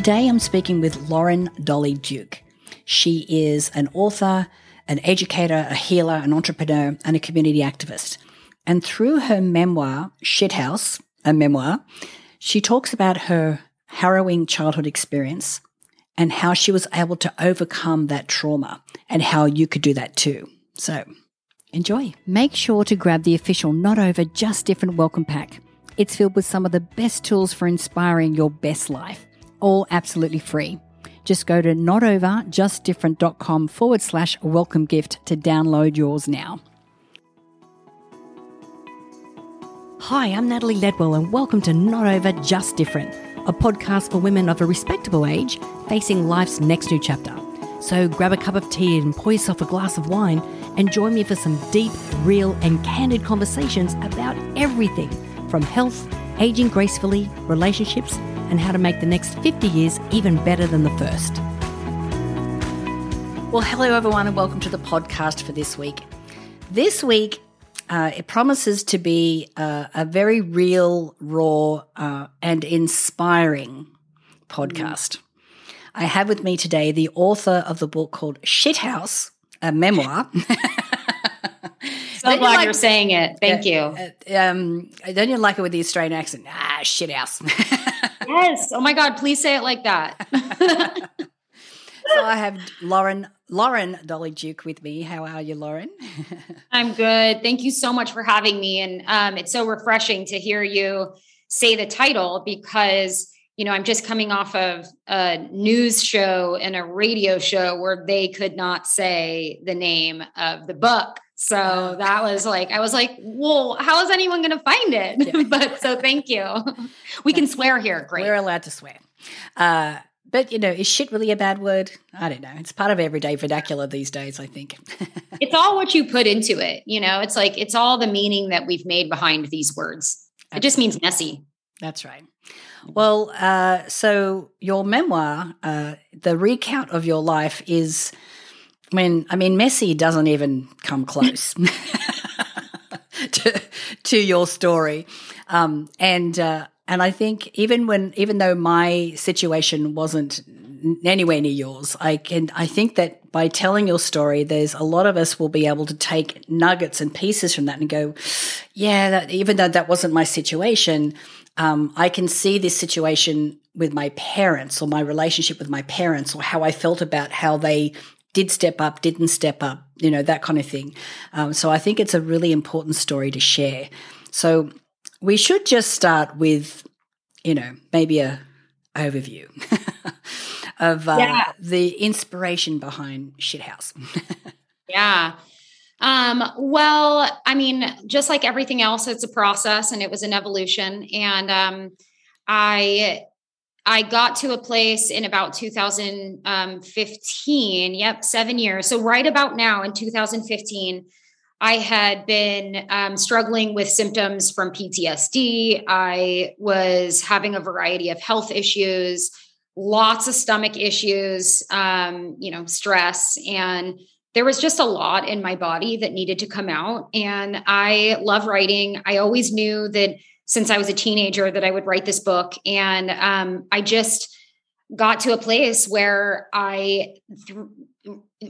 Today I'm speaking with Lauren Dolly Duke. She is an author, an educator, a healer, an entrepreneur, and a community activist. And through her memoir, Shithouse, a memoir, she talks about her harrowing childhood experience and how she was able to overcome that trauma and how you could do that too. So enjoy. Make sure to grab the official Not Over Just Different welcome pack. It's filled with some of the best tools for inspiring your best life, all absolutely free. Just go to notoverjustdifferent.com forward slash welcome gift to download yours now. Hi, I'm Natalie Ledwell, and welcome to Not Over Just Different, a podcast for women of a respectable age facing life's next new chapter. So grab a cup of tea and pour yourself a glass of wine and join me for some deep, real, and candid conversations about everything from health, aging gracefully, relationships, and how to make the next 50 years even better than the first. Well, hello, everyone, and welcome to the podcast for this week. This week, uh, it promises to be uh, a very real, raw, uh, and inspiring podcast. Mm. I have with me today the author of the book called Shithouse, a memoir. so glad you like, you're saying it. Thank you. Uh, um, don't you like it with the Australian accent? Ah, shithouse. yes. Oh my God, please say it like that. so I have Lauren Lauren Dolly Duke with me. How are you, Lauren? I'm good. Thank you so much for having me. And um, it's so refreshing to hear you say the title because you know, I'm just coming off of a news show and a radio show where they could not say the name of the book. So that was like, I was like, well, how is anyone going to find it? Yeah. but so thank you. We can swear here. Great. We're allowed to swear. Uh, but you know, is shit really a bad word? I don't know. It's part of everyday vernacular these days, I think. it's all what you put into it. You know, it's like it's all the meaning that we've made behind these words. Absolutely. It just means messy. That's right. Well, uh, so your memoir, uh, the recount of your life is, I mean, I mean, messy doesn't even come close to, to your story, um, and uh, and I think even when even though my situation wasn't anywhere near yours, I can I think that by telling your story, there's a lot of us will be able to take nuggets and pieces from that and go, yeah, that, even though that wasn't my situation um, I can see this situation with my parents or my relationship with my parents or how I felt about how they did step up, didn't step up, you know, that kind of thing. Um, so I think it's a really important story to share. So we should just start with, you know, maybe a overview of uh, yeah. the inspiration behind Shithouse. yeah. Um, well, I mean, just like everything else, it's a process and it was an evolution. And um, I I got to a place in about 2015. Yep, seven years. So right about now in 2015, I had been um, struggling with symptoms from PTSD. I was having a variety of health issues, lots of stomach issues, um, you know, stress, and there was just a lot in my body that needed to come out. And I love writing. I always knew that since I was a teenager that I would write this book. And um, I just got to a place where I th-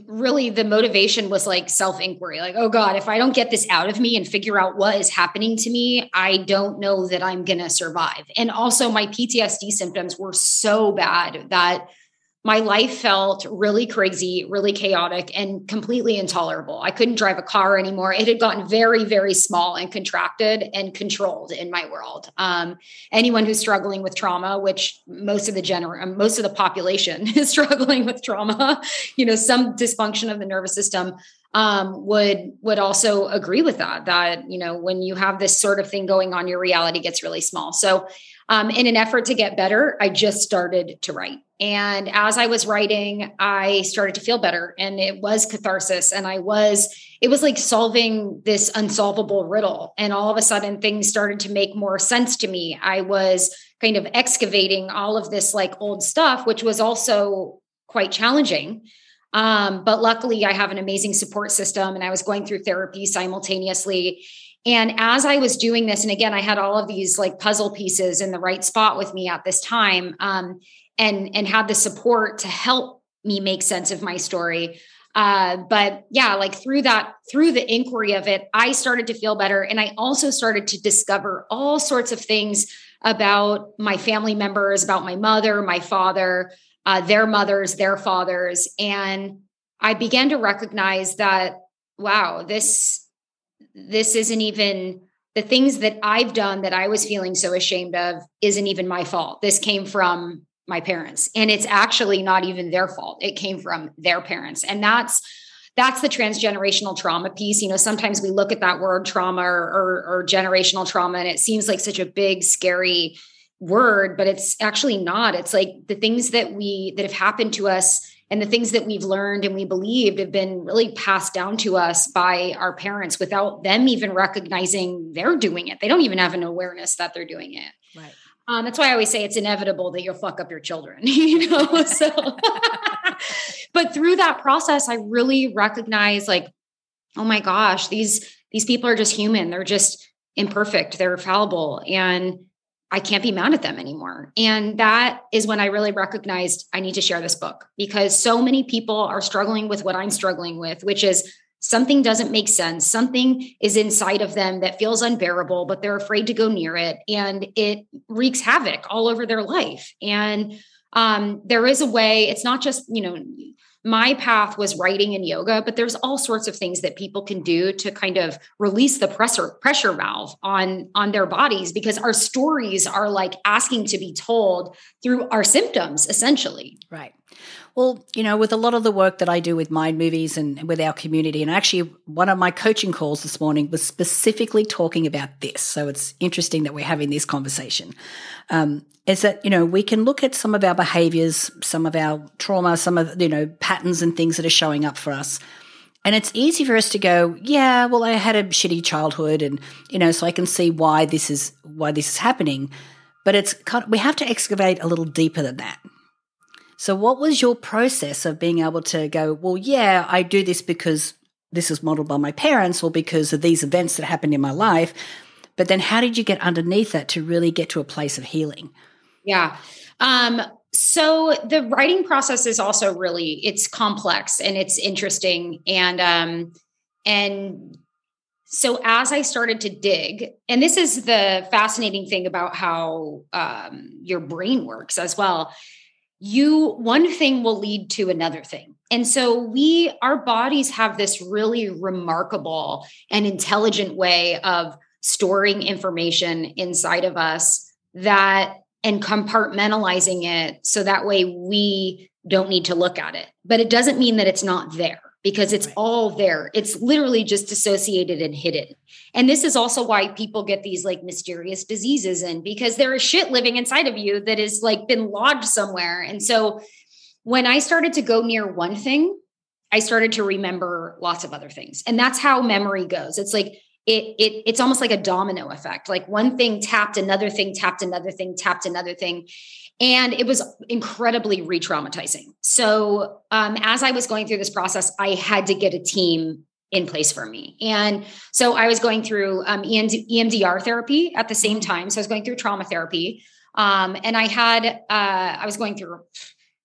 really the motivation was like self inquiry like, oh God, if I don't get this out of me and figure out what is happening to me, I don't know that I'm going to survive. And also, my PTSD symptoms were so bad that my life felt really crazy, really chaotic, and completely intolerable. I couldn't drive a car anymore. It had gotten very, very small and contracted and controlled in my world. Um, anyone who's struggling with trauma, which most of the gener- um, most of the population is struggling with trauma, you know, some dysfunction of the nervous system, um, would would also agree with that. That you know, when you have this sort of thing going on, your reality gets really small. So um, in an effort to get better, I just started to write. And as I was writing, I started to feel better and it was catharsis. And I was, it was like solving this unsolvable riddle. And all of a sudden, things started to make more sense to me. I was kind of excavating all of this like old stuff, which was also quite challenging. Um, but luckily, I have an amazing support system and I was going through therapy simultaneously And as I was doing this, and again, I had all of these like puzzle pieces in the right spot with me at this time, um, and and had the support to help me make sense of my story. Uh, but yeah, like through that, through the inquiry of it, I started to feel better, and I also started to discover all sorts of things about my family members, about my mother, my father, uh, their mothers, their fathers, and I began to recognize that wow, this this isn't even the things that I've done that I was feeling so ashamed of isn't even my fault. This came from my parents and it's actually not even their fault. It came from their parents. And that's that's the transgenerational trauma piece. You know, sometimes we look at that word trauma or, or, or generational trauma and it seems like such a big, scary word, but it's actually not. It's like the things that we that have happened to us and the things that we've learned and we believed have been really passed down to us by our parents without them even recognizing they're doing it. They don't even have an awareness that they're doing it. Right. Um, that's why I always say it's inevitable that you'll fuck up your children, you know. So, but through that process, I really recognize, like, oh my gosh, these these people are just human. They're just imperfect. They're fallible, and I can't be mad at them anymore. And that is when I really recognized I need to share this book because so many people are struggling with what I'm struggling with, which is something doesn't make sense. Something is inside of them that feels unbearable, but they're afraid to go near it. And it wreaks havoc all over their life. And um, there is a way, it's not just, you know, my path was writing and yoga but there's all sorts of things that people can do to kind of release the pressure pressure valve on on their bodies because our stories are like asking to be told through our symptoms essentially. Right well, you know, with a lot of the work that I do with Mind Movies and with our community, and actually one of my coaching calls this morning was specifically talking about this. So it's interesting that we're having this conversation. Um, is that, you know, we can look at some of our behaviors, some of our trauma, some of, you know, patterns and things that are showing up for us. And it's easy for us to go, yeah, well, I had a shitty childhood and, you know, so I can see why this is, why this is happening. But it's, we have to excavate a little deeper than that. So, what was your process of being able to go, well, yeah, I do this because this is modeled by my parents or because of these events that happened in my life? But then, how did you get underneath that to really get to a place of healing? Yeah. Um, so the writing process is also really it's complex and it's interesting and um and so as i started to dig and this is the fascinating thing about how um, your brain works as well you one thing will lead to another thing. And so we our bodies have this really remarkable and intelligent way of storing information inside of us that and compartmentalizing it so that way we don't need to look at it. But it doesn't mean that it's not there because it's right. all there. It's literally just dissociated and hidden. And this is also why people get these like mysterious diseases in because there is shit living inside of you that is like been lodged somewhere. And so when I started to go near one thing, I started to remember lots of other things. And that's how memory goes. It's like it it it's almost like a domino effect. Like one thing tapped another thing, tapped another thing, tapped another thing. And it was incredibly re traumatizing. So, um, as I was going through this process, I had to get a team in place for me. And so I was going through um, EMDR therapy at the same time. So I was going through trauma therapy. Um, and I had, uh, I was going through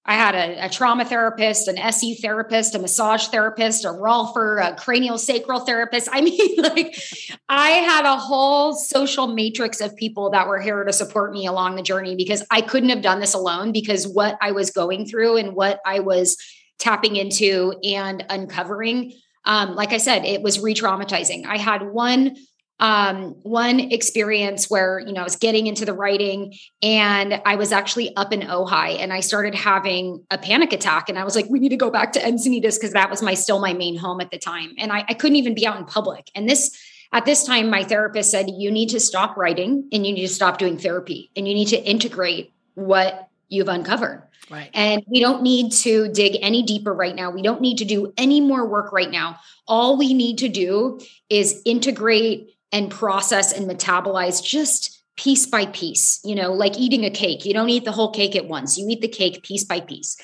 I had a, a, trauma therapist, an SE therapist, a massage therapist, a Rolfer, a cranial sacral therapist. I mean, like, I had a whole social matrix of people that were here to support me along the journey because I couldn't have done this alone because what I was going through and what I was tapping into and uncovering. Um, like I said, it was re traumatizing. I had one um, one experience where you know I was getting into the writing and I was actually up in Ojai and I started having a panic attack and I was like, we need to go back to Encinitas because that was my still my main home at the time and I, I couldn't even be out in public. And this at this time, my therapist said, you need to stop writing and you need to stop doing therapy and you need to integrate what you've uncovered. Right. And we don't need to dig any deeper right now. We don't need to do any more work right now. All we need to do is integrate and process and metabolize just piece by piece, you know, like eating a cake. You don't eat the whole cake at once, you eat the cake piece by piece.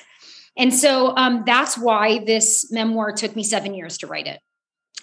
And so um, that's why this memoir took me seven years to write it,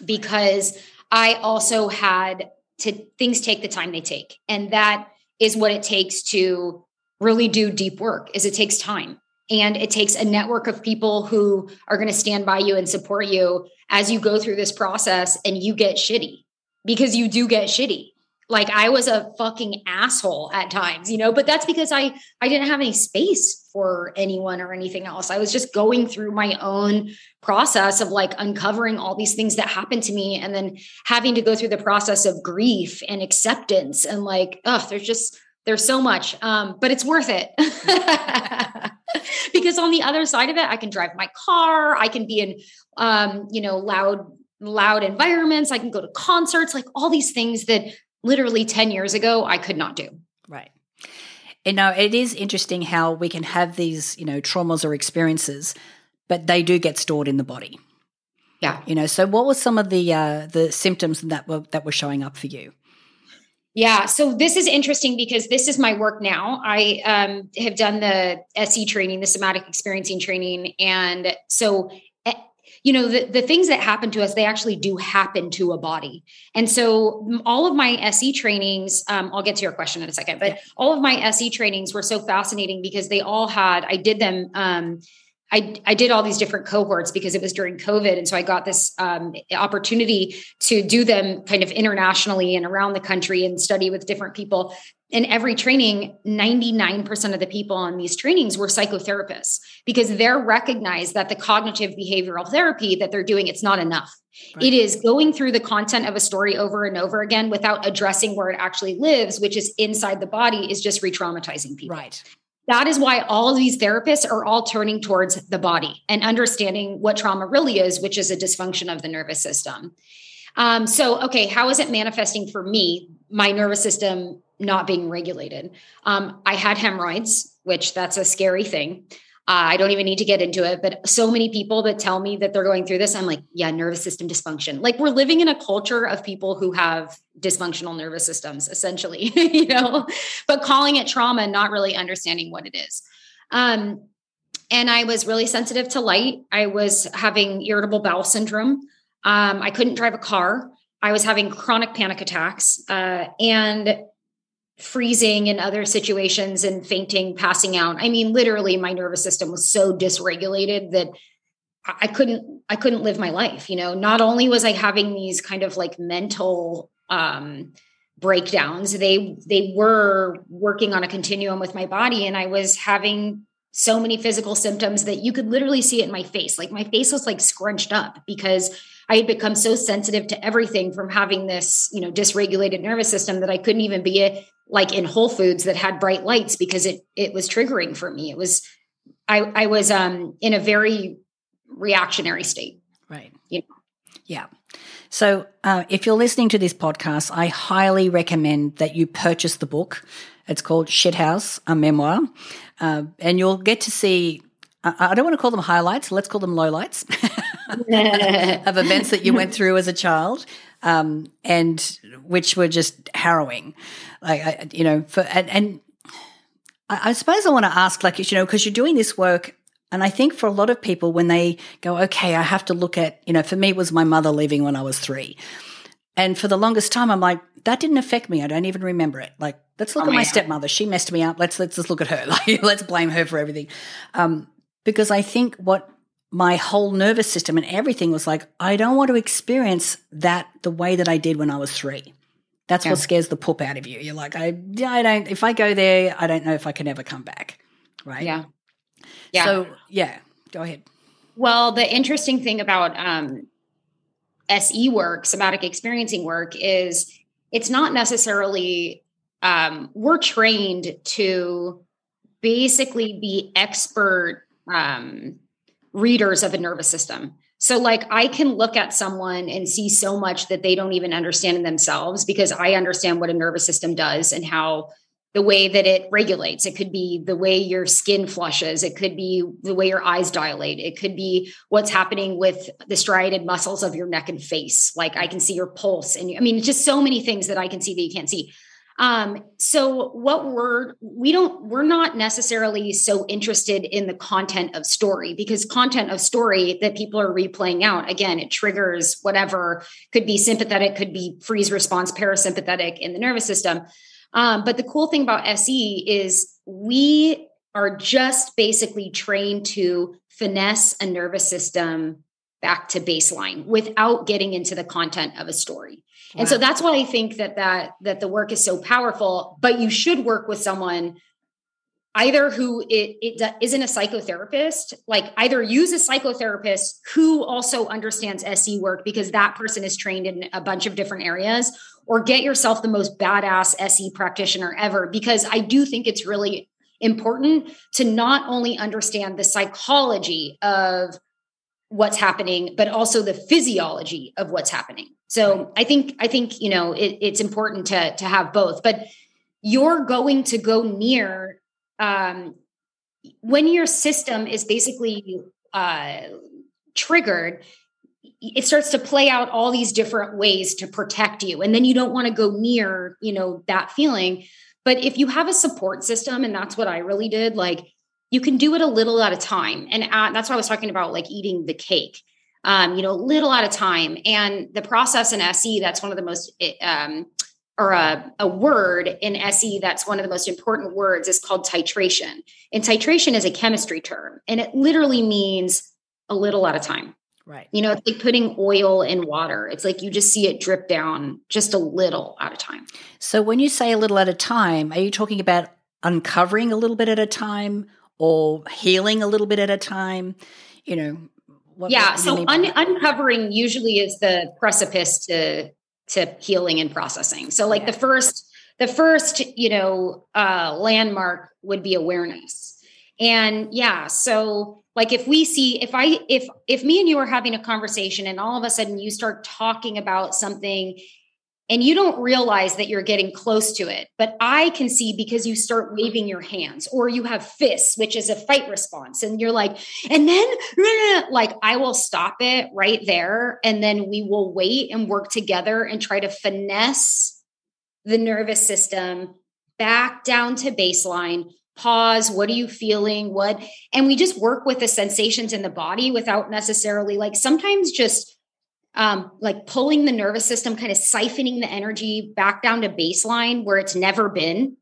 because I also had to things take the time they take. And that is what it takes to really do deep work is it takes time and it takes a network of people who are going to stand by you and support you as you go through this process and you get shitty because you do get shitty. Like i was a fucking asshole at times you know but that's because i i didn't have any space for anyone or anything else. I was just going through my own process of like uncovering all these things that happened to me and then having to go through the process of grief and acceptance and like oh there's just there's so much um, but it's worth it. Because on the other side of it i can drive my car i can be in um, you know loud loud environments i can go to concerts like all these things that literally 10 years ago i could not do. Right. You know it is interesting how we can have these you know traumas or experiences but they do get stored in the body. Yeah. You know so what were some of the uh the symptoms that were that were showing up for you? Yeah, so this is interesting because this is my work now. I um, have done the SE training, the somatic experiencing training, and so you know the, the things that happen to us they actually do happen to a body and so all of my se trainings um, i'll get to your question in a second but all of my se trainings were so fascinating because they all had i did them um, I, I did all these different cohorts because it was during COVID. And so I got this um, opportunity to do them kind of internationally and around the country and study with different people. In every training, 99% of the people on these trainings were psychotherapists because they're recognized that the cognitive behavioral therapy that they're doing, it's not enough. Right. It is going through the content of a story over and over again without addressing where it actually lives, which is inside the body, is just re traumatizing people. Right. That is why all of these therapists are all turning towards the body and understanding what trauma really is, which is a dysfunction of the nervous system. Um, so, okay, how is it manifesting for me, my nervous system not being regulated? Um, I had hemorrhoids, which that's a scary thing. Uh, I don't even need to get into it, but so many people that tell me that they're going through this, I'm like, yeah, nervous system dysfunction. Like we're living in a culture of people who have dysfunctional nervous systems, essentially, you know, but calling it trauma and not really understanding what it is. Um, and I was really sensitive to light. I was having irritable bowel syndrome. Um, I couldn't drive a car. I was having chronic panic attacks. Uh, and freezing in other situations and fainting, passing out. I mean, literally my nervous system was so dysregulated that I couldn't I couldn't live my life, you know. Not only was I having these kind of like mental um breakdowns, they they were working on a continuum with my body and I was having so many physical symptoms that you could literally see it in my face. Like my face was like scrunched up because I had become so sensitive to everything from having this, you know, dysregulated nervous system that I couldn't even be a, like in Whole Foods that had bright lights because it it was triggering for me. It was I I was um in a very reactionary state. Right. You know? Yeah. So, uh, if you're listening to this podcast, I highly recommend that you purchase the book. It's called Shithouse, a memoir, uh, and you'll get to see. I don't want to call them highlights. Let's call them lowlights of events that you went through as a child, um, and which were just harrowing. Like, I, you know, for and, and I, I suppose I want to ask, like, you know, because you're doing this work and I think for a lot of people, when they go, okay, I have to look at, you know, for me, it was my mother leaving when I was three. And for the longest time, I'm like, that didn't affect me. I don't even remember it. Like, let's look oh, at my yeah. stepmother. She messed me up. Let's let's just look at her. Like, let's blame her for everything. Um, because I think what my whole nervous system and everything was like, I don't want to experience that the way that I did when I was three. That's yeah. what scares the poop out of you. You're like, I, I don't, if I go there, I don't know if I can ever come back. Right. Yeah. Yeah. So, yeah, go ahead. Well, the interesting thing about um, SE work, somatic experiencing work, is it's not necessarily, um, we're trained to basically be expert um, readers of a nervous system. So, like, I can look at someone and see so much that they don't even understand in themselves because I understand what a nervous system does and how the way that it regulates. It could be the way your skin flushes. It could be the way your eyes dilate. It could be what's happening with the striated muscles of your neck and face. Like I can see your pulse. And I mean, just so many things that I can see that you can't see. Um, so what we're we don't we're not necessarily so interested in the content of story because content of story that people are replaying out again it triggers whatever could be sympathetic could be freeze response parasympathetic in the nervous system um, but the cool thing about se is we are just basically trained to finesse a nervous system back to baseline without getting into the content of a story. Wow. And so that's why I think that that that the work is so powerful, but you should work with someone either who it, it isn't a psychotherapist, like either use a psychotherapist who also understands SE work because that person is trained in a bunch of different areas, or get yourself the most badass SE practitioner ever. Because I do think it's really important to not only understand the psychology of what's happening, but also the physiology of what's happening. So I think I think you know it, it's important to to have both. But you're going to go near um, when your system is basically uh, triggered. It starts to play out all these different ways to protect you, and then you don't want to go near you know that feeling. But if you have a support system, and that's what I really did, like you can do it a little at a time. And at, that's why I was talking about like eating the cake, um, you know, a little at a time. And the process in SE, that's one of the most, eh, um, or a, a word in SE that's one of the most important words is called titration. And titration is a chemistry term, and it literally means a little at a time. Right. You know, it's like putting oil in water. It's like you just see it drip down just a little at a time. So when you say a little at a time, are you talking about uncovering a little bit at a time or healing a little bit at a time? You know, what, yeah. What so un- uncovering usually is the precipice to to healing and processing. So like yeah. the first the first you know uh, landmark would be awareness, and yeah. So like if we see if I if if me and you are having a conversation and all of a sudden you start talking about something and you don't realize that you're getting close to it. But I can see because you start waving your hands or you have fists, which is a fight response. And you're like, and then like I will stop it right there. And then we will wait and work together and try to finesse the nervous system back down to baseline. Pause. What are you feeling? What? And we just work with the sensations in the body without necessarily like sometimes just um, like pulling the nervous system, kind of siphoning the energy back down to baseline where it's never been,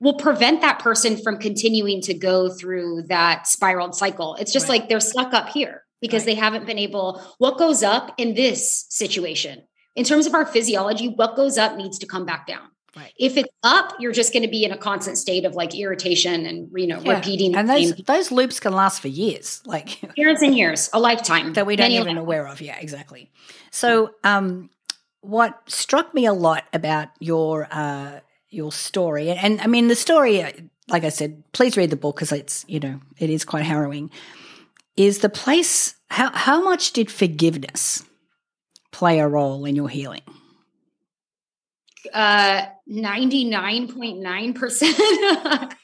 will prevent that person from continuing to go through that spiraled cycle. It's just right. like they're stuck up here because right. they haven't been able. What goes up in this situation? In terms of our physiology, what goes up needs to come back down. Right. If it's up, you're just going to be in a constant state of like irritation and you know yeah. repeating. And those those loops can last for years, like years and years, a lifetime that we don't even aware of. Yeah, exactly. So, um, what struck me a lot about your uh, your story, and, and I mean the story, uh, like I said, please read the book because it's you know it is quite harrowing. Is the place how how much did forgiveness play a role in your healing? Uh 99.9%.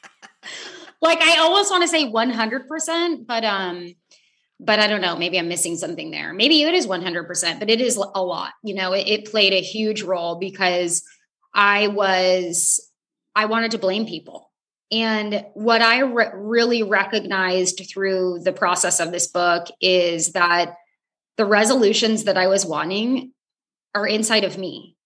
like I almost want to say 100%, but um but I don't know, maybe I'm missing something there. Maybe it is 100%, but it is a lot. You know, it, it played a huge role because I was I wanted to blame people. And what I re- really recognized through the process of this book is that the resolutions that I was wanting are inside of me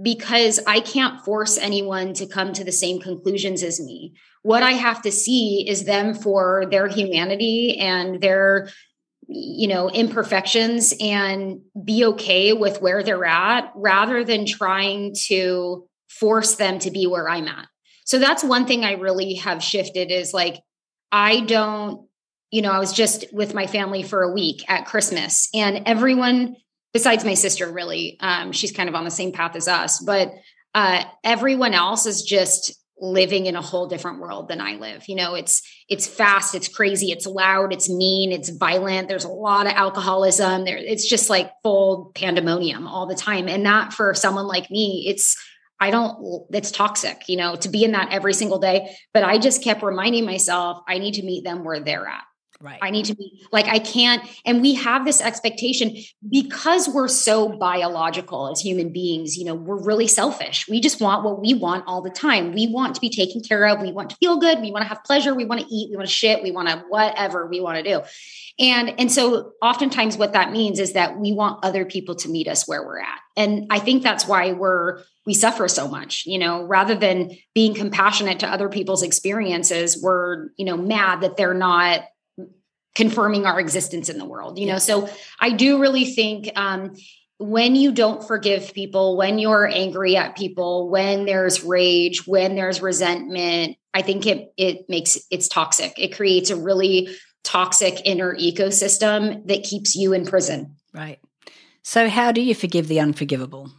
because I can't force anyone to come to the same conclusions as me. What I have to see is them for their humanity and their you know imperfections and be okay with where they're at rather than trying to force them to be where I'm at. So that's one thing I really have shifted is like I don't you know I was just with my family for a week at Christmas and everyone besides my sister, really. Um, she's kind of on the same path as us, but uh, everyone else is just living in a whole different world than I live. You know, it's it's fast, it's crazy, it's loud, it's mean, it's violent. There's a lot of alcoholism. There, it's just like full pandemonium all the time. And that for someone like me, it's I don't, it's toxic, you know, to be in that every single day. But I just kept reminding myself, I need to meet them where they're at. Right. I need to be like, I can't. And we have this expectation because we're so biological as human beings. You know, we're really selfish. We just want what we want all the time. We want to be taken care of. We want to feel good. We want to have pleasure. We want to eat. We want to shit. We want to whatever we want to do. And, and so oftentimes what that means is that we want other people to meet us where we're at. And I think that's why we're, we suffer so much, you know, rather than being compassionate to other people's experiences, we're, you know, mad that they're not confirming our existence in the world you know? So i do really think um, when you don't forgive people when you're angry at people when there's rage when there's resentment i think it it makes it's toxic. It creates a really toxic inner ecosystem that keeps you in prison. Right. So how do you forgive the unforgivable?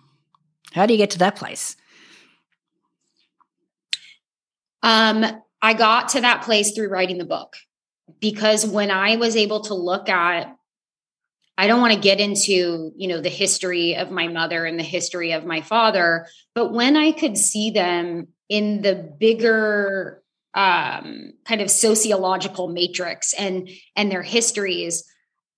How do you get to that place? Um i got to that place through writing the book because when I was able to look at I don't want to get into, you know, the history of my mother and the history of my father, but when I could see them in the bigger um, kind of sociological matrix and and their histories,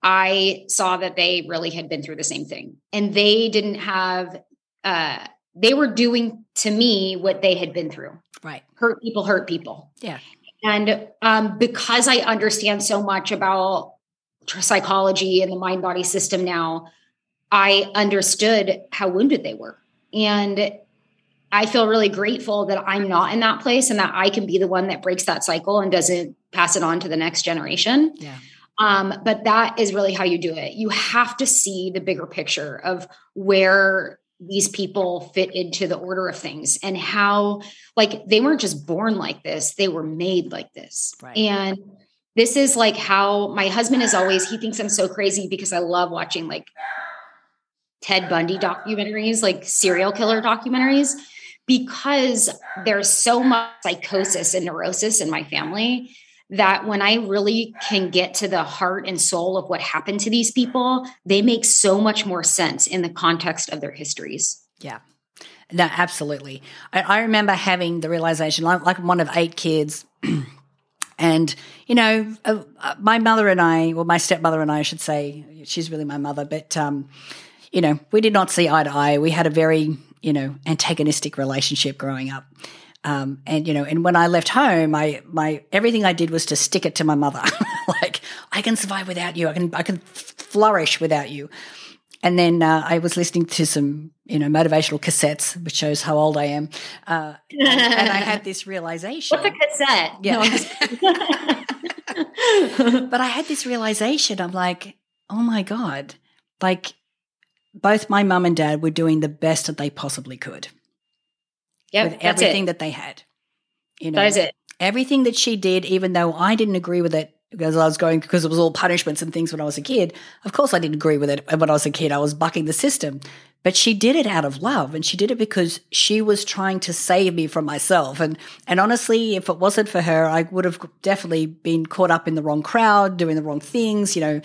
I saw that they really had been through the same thing, and they didn't have. Uh, they were doing to me what they had been through. Right. Hurt people hurt people. Yeah. And um, because I understand so much about psychology and the mind body system now, I understood how wounded they were. And I feel really grateful that I'm not in that place and that I can be the one that breaks that cycle and doesn't pass it on to the next generation. Yeah. Um, but that is really how you do it. You have to see the bigger picture of where these people fit into the order of things and how like they weren't just born like this they were made like this right. and this is like how my husband is always he thinks i'm so crazy because i love watching like ted bundy documentaries like serial killer documentaries because there's so much psychosis and neurosis in my family that when I really can get to the heart and soul of what happened to these people, they make so much more sense in the context of their histories. Yeah. No, absolutely. I, I remember having the realization, like, like one of eight kids, and you know, uh, uh, my mother and I, or my stepmother and I, I should say, she's really my mother, but um, you know, we did not see eye to eye. We had a very, you know, antagonistic relationship growing up. Um, and you know, and when I left home, I my everything I did was to stick it to my mother. like I can survive without you. I can I can flourish without you. And then uh, I was listening to some you know motivational cassettes, which shows how old I am. Uh, and, and, I had this realization. What's a cassette? Yeah. No, but I had this realization. I'm like, oh my god, like both my mum and dad were doing the best that they possibly could Yep, with everything that they had. You know, that is it. Everything that she did, even though I didn't agree with it because I was going because it was all punishments and things when I was a kid. Of course, I didn't agree with it when I was a kid. I was bucking the system, but she did it out of love, and she did it because she was trying to save me from myself. And and honestly, if it wasn't for her, I would have definitely been caught up in the wrong crowd, doing the wrong things. You know,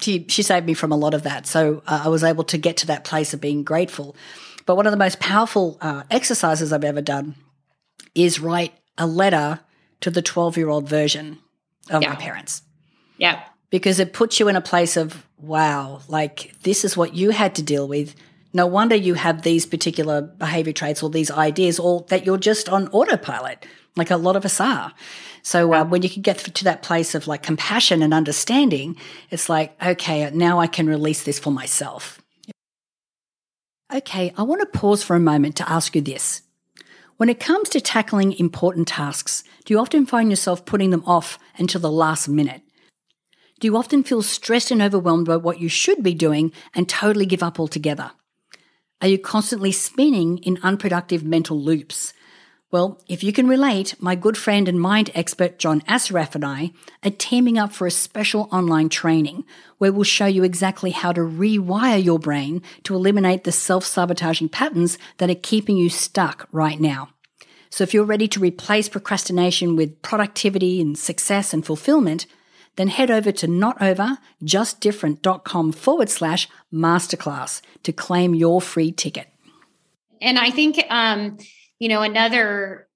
she she saved me from a lot of that. So uh, I was able to get to that place of being grateful. But one of the most powerful uh, exercises I've ever done is write a letter to the 12 year old version of yeah. my parents. Yeah. Because it puts you in a place of, wow, like this is what you had to deal with. No wonder you have these particular behavior traits or these ideas, or that you're just on autopilot, like a lot of us are. So uh, when you can get to that place of like compassion and understanding, it's like, okay, now I can release this for myself. Okay, I want to pause for a moment to ask you this. When it comes to tackling important tasks, do you often find yourself putting them off until the last minute? Do you often feel stressed and overwhelmed by what you should be doing and totally give up altogether? Are you constantly spinning in unproductive mental loops? Well, if you can relate, my good friend and mind expert John Assaraf and I are teaming up for a special online training where we'll show you exactly how to rewire your brain to eliminate the self sabotaging patterns that are keeping you stuck right now. So if you're ready to replace procrastination with productivity and success and fulfillment, then head over to notoverjustdifferent.com forward slash masterclass to claim your free ticket. And I think, um, you know, another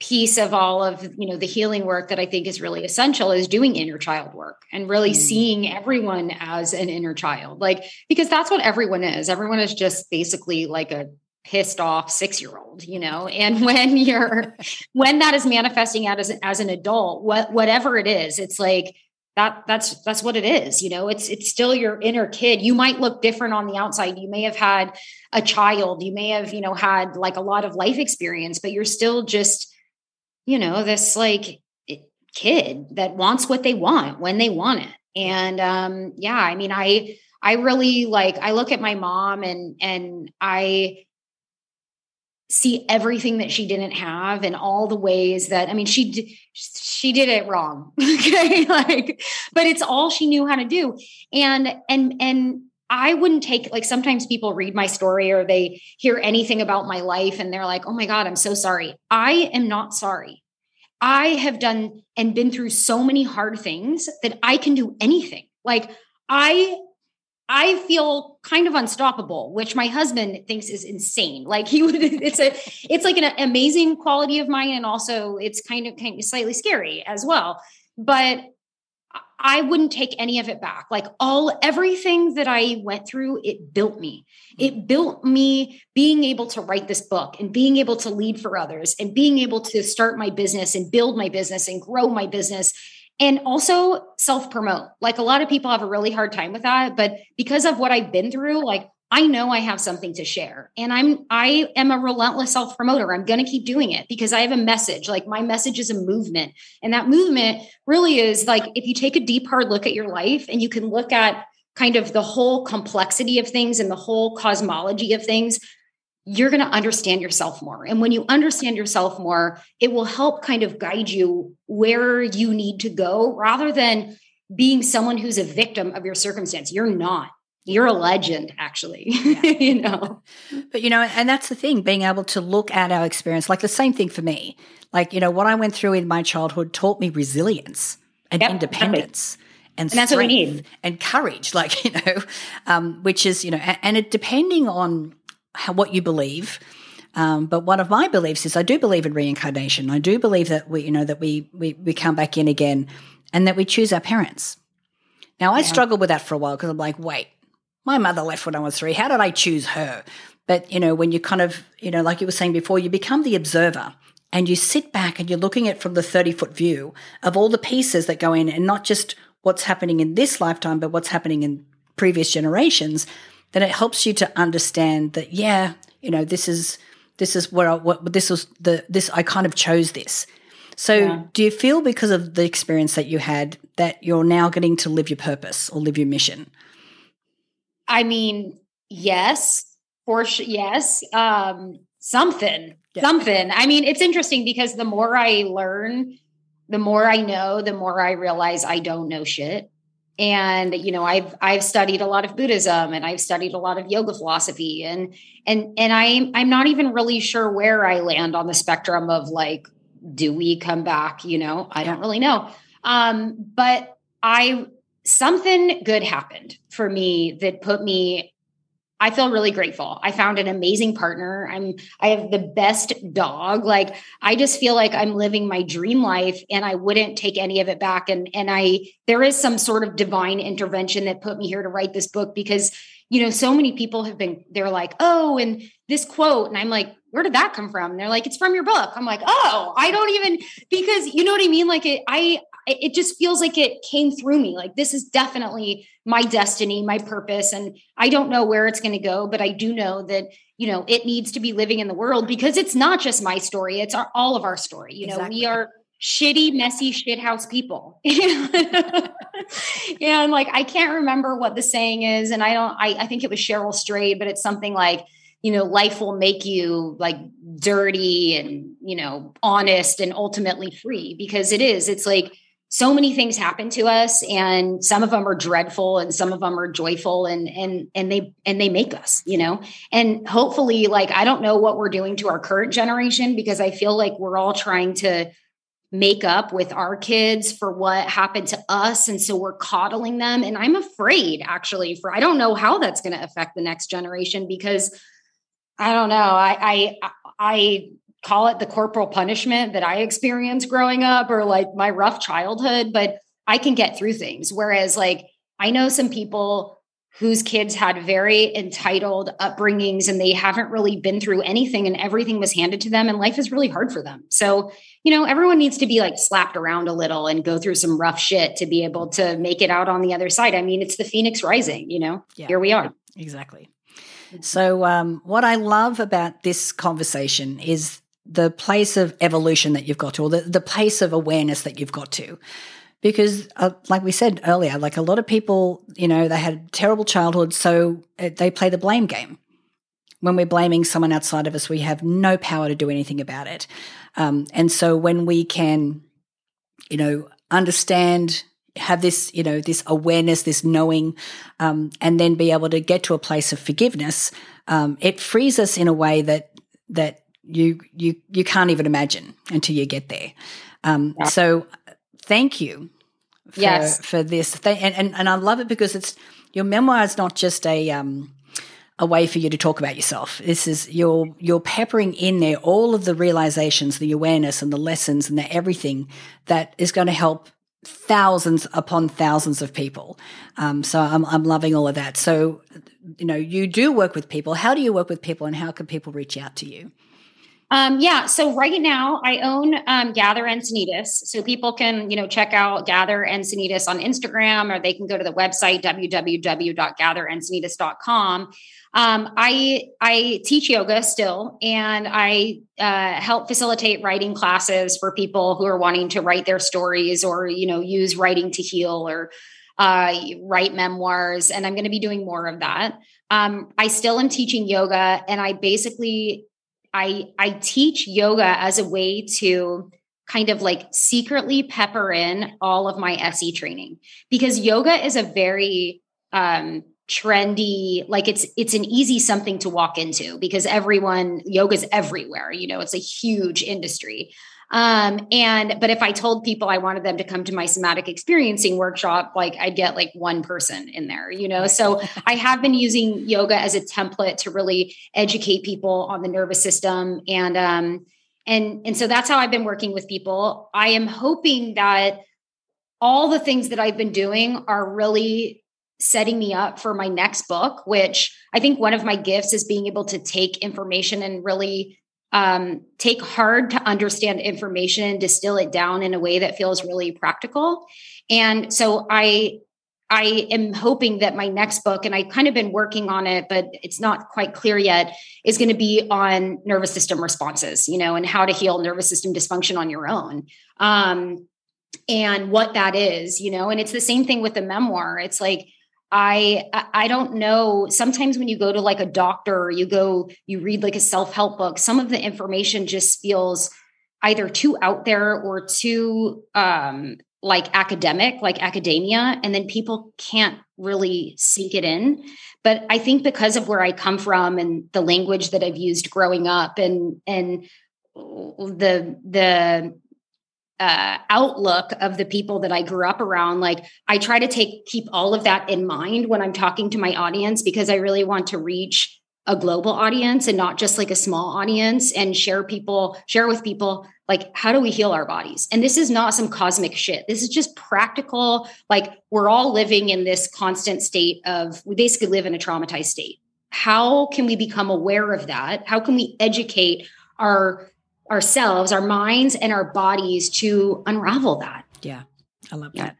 piece of all of you know the healing work that i think is really essential is doing inner child work and really mm. seeing everyone as an inner child like because that's what everyone is everyone is just basically like a pissed off six year old you know and when you're when that is manifesting out as, as an adult what whatever it is it's like that that's that's what it is you know? It's it's still your inner kid. You might look different on the outside. You may have had a child. You may have you know had like a lot of life experience but you're still just you know this like kid that wants what they want when they want it. And um yeah i mean i i really like i look at my mom and and i see everything that she didn't have and all the ways that I mean she she did it wrong okay? Like but it's all she knew how to do. And and and I wouldn't take like sometimes people read my story or they hear anything about my life and they're like oh my god I'm so sorry. I am not sorry. I have done and been through so many hard things that I can do anything. Like I I feel kind of unstoppable, which my husband thinks is insane. Like he would, it's a, it's like an amazing quality of mine, and also it's kind of kind of slightly scary as well. But I wouldn't take any of it back. Like all everything that I went through, it built me. Hmm. It built me being able to write this book and being able to lead for others and being able to start my business and build my business and grow my business and also self promote. Like a lot of people have a really hard time with that, but because of what I've been through, like I know I have something to share and I'm I am a relentless self promoter. I'm going to keep doing it because I have a message. Like my message is a movement. And that movement really is like if you take a deep hard look at your life and you can look at kind of the whole complexity of things and the whole cosmology of things, you're going to understand yourself more. And when you understand yourself more, it will help kind of guide you where you need to go rather than being someone who's a victim of your circumstance. You're not. You're a legend, actually. Yeah. you know. But you know, and that's the thing, being able to look at our experience, like the same thing for me. Like, you know, what I went through in my childhood taught me resilience and yep, independence. And, and, that's what we need. And courage, like, you know, um, which is, you know, and, and it depending on how, what you believe. Um, but one of my beliefs is I do believe in reincarnation. I do believe that we, you know, that we we, we come back in again, and that we choose our parents. Now I yeah. struggled with that for a while because I'm like, wait, my mother left when I was three. How did I choose her? But you know, when you kind of, you know, like you were saying before, you become the observer and you sit back and you're looking at from the 30 foot view of all the pieces that go in and not just what's happening in this lifetime, but what's happening in previous generations then it helps you to understand that yeah, you know, this is this is where I, what this was the this I kind of chose this. So yeah. do you feel because of the experience that you had that you're now getting to live your purpose or live your mission? I mean, yes, for sure. Yes. Um, something, yeah. something. I mean, it's interesting because the more I learn, the more I know, the more I realize I don't know shit and you know i've i've studied a lot of buddhism and i've studied a lot of yoga philosophy and and and i i'm not even really sure where i land on the spectrum of like do we come back you know? I don't really know. Um but i something good happened for me that put me I feel really grateful. I found an amazing partner. I'm I have the best dog. Like I just feel like I'm living my dream life and I wouldn't take any of it back and and I there is some sort of divine intervention that put me here to write this book because you know so many people have been they're like, "Oh, and this quote." And I'm like, "Where did that come from?" And they're like, "It's from your book." I'm like, "Oh, I don't even because you know what I mean like it I it just feels like it came through me. Like this is definitely my destiny, my purpose. And I don't know where it's going to go, but I do know that, you know, it needs to be living in the world because it's not just my story, it's our, all of our story. You exactly. know, we are shitty, messy shithouse people. and like, I can't remember what the saying is. And I don't, I, I think it was Cheryl Strayed, but it's something like, you know, life will make you like dirty and, you know, honest and ultimately free because it is. It's like, so many things happen to us and some of them are dreadful and some of them are joyful and and and they and they make us you know? And hopefully like i don't know what we're doing to our current generation because i feel like we're all trying to make up with our kids for what happened to us and so we're coddling them and i'm afraid actually for i don't know how that's going to affect the next generation because i don't know i i i call it the corporal punishment that I experienced growing up or like my rough childhood, but I can get through things. Whereas, like, I know some people whose kids had very entitled upbringings and they haven't really been through anything and everything was handed to them and life is really hard for them. So, you know, everyone needs to be like slapped around a little and go through some rough shit to be able to make it out on the other side. I mean, it's the phoenix rising, you know. Yeah. Here we are. Exactly. So, um, what I love about this conversation is the place of evolution that you've got to, or the, the place of awareness that you've got to. Because uh, like we said earlier like a lot of people you know they had terrible childhood so uh, they play the blame game. When we're blaming someone outside of us we have no power to do anything about it. Um, and so when we can you know understand have this you know this awareness this knowing um, and then be able to get to a place of forgiveness um, it frees us in a way that that you you you can't even imagine until you get there um, yeah. so thank you for, yes. for this. And, and, and I love it because it's your memoir is not just a, um, a way for you to talk about yourself. This is you're you're peppering in there all of the realizations, the awareness, and the lessons, and the everything that is going to help thousands upon thousands of people. Um, so I'm I'm loving all of that. So you know you do work with people. How do you work with people, and how can people reach out to you? Um, yeah. So right now I own um, Gather Encinitas. So people can, you know, check out Gather Encinitas on Instagram or they can go to the website www.gatherencinitas.com. Um, I I teach yoga still, and I uh, help facilitate writing classes for people who are wanting to write their stories or you know use writing to heal or uh, write memoirs. And I'm going to be doing more of that. Um, I still am teaching yoga, and I basically I I teach yoga as a way to kind of like secretly pepper in all of my SE training. Because yoga is a very um trendy like it's it's an easy something to walk into because everyone yoga's everywhere you know it's a huge industry um, and but if I told people I wanted them to come to my somatic experiencing workshop, like I'd get like one person in there, you know. So I have been using yoga as a template to really educate people on the nervous system and um and and so that's how I've been working with people. I am hoping that all the things that I've been doing are really setting me up for my next book, which I think one of my gifts is being able to take information and really um, take hard to understand information and distill it down in a way that feels really practical. And so I I am hoping that my next book, and I kind of been working on it, but it's not quite clear yet, is going to be on nervous system responses, you know, and how to heal nervous system dysfunction on your own. Um, and what that is, you know, and it's the same thing with the memoir. It's like I I don't know. Sometimes when you go to like a doctor you go, you read like a self-help book, some of the information just feels either too out there or too um like academic, like academia, and then people can't really sink it in. But I think because of where I come from and the language that I've used growing up and and the the uh, outlook of the people that I grew up around. Like I try to take keep all of that in mind when I'm talking to my audience because I really want to reach a global audience and not just like a small audience and share people share with people like how do we heal our bodies? And this is not some cosmic shit. This is just practical. Like we're all living in this constant state of we basically live in a traumatized state. How can we become aware of that? How can we educate our ourselves, our minds, and our bodies to unravel that. Yeah, I love yeah. that.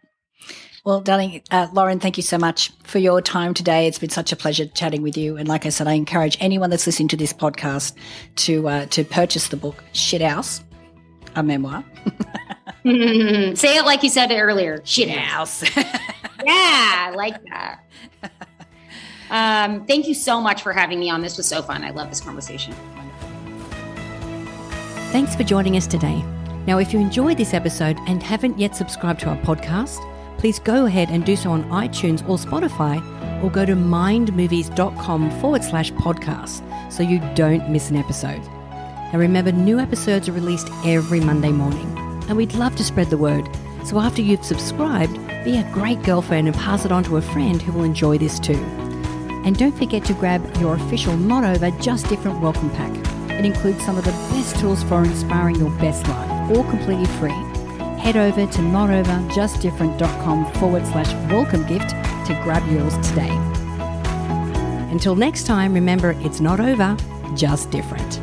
Well, darling, uh, Lauren, thank you so much for your time today. It's been such a pleasure chatting with you. And like I said, I encourage anyone that's listening to this podcast to uh, to purchase the book Shit House, a memoir. mm-hmm. Say it like you said it earlier. Shit House. yeah, I like that. Um, thank you so much for having me on. This was so fun. I love this conversation. Thanks for joining us today. Now, if you enjoyed this episode and haven't yet subscribed to our podcast, please go ahead and do so on iTunes or Spotify or go to mindmovies.com forward slash podcast so you don't miss an episode. Now, remember, new episodes are released every Monday morning, and we'd love to spread the word. So after you've subscribed, be a great girlfriend and pass it on to a friend who will enjoy this too. And don't forget to grab your official Not Over Just Different welcome pack. It includes some of the best tools for inspiring your best life, all completely free. Head over to notoverjustdifferent.com forward slash welcome gift to grab yours today. Until next time, remember it's not over, just different.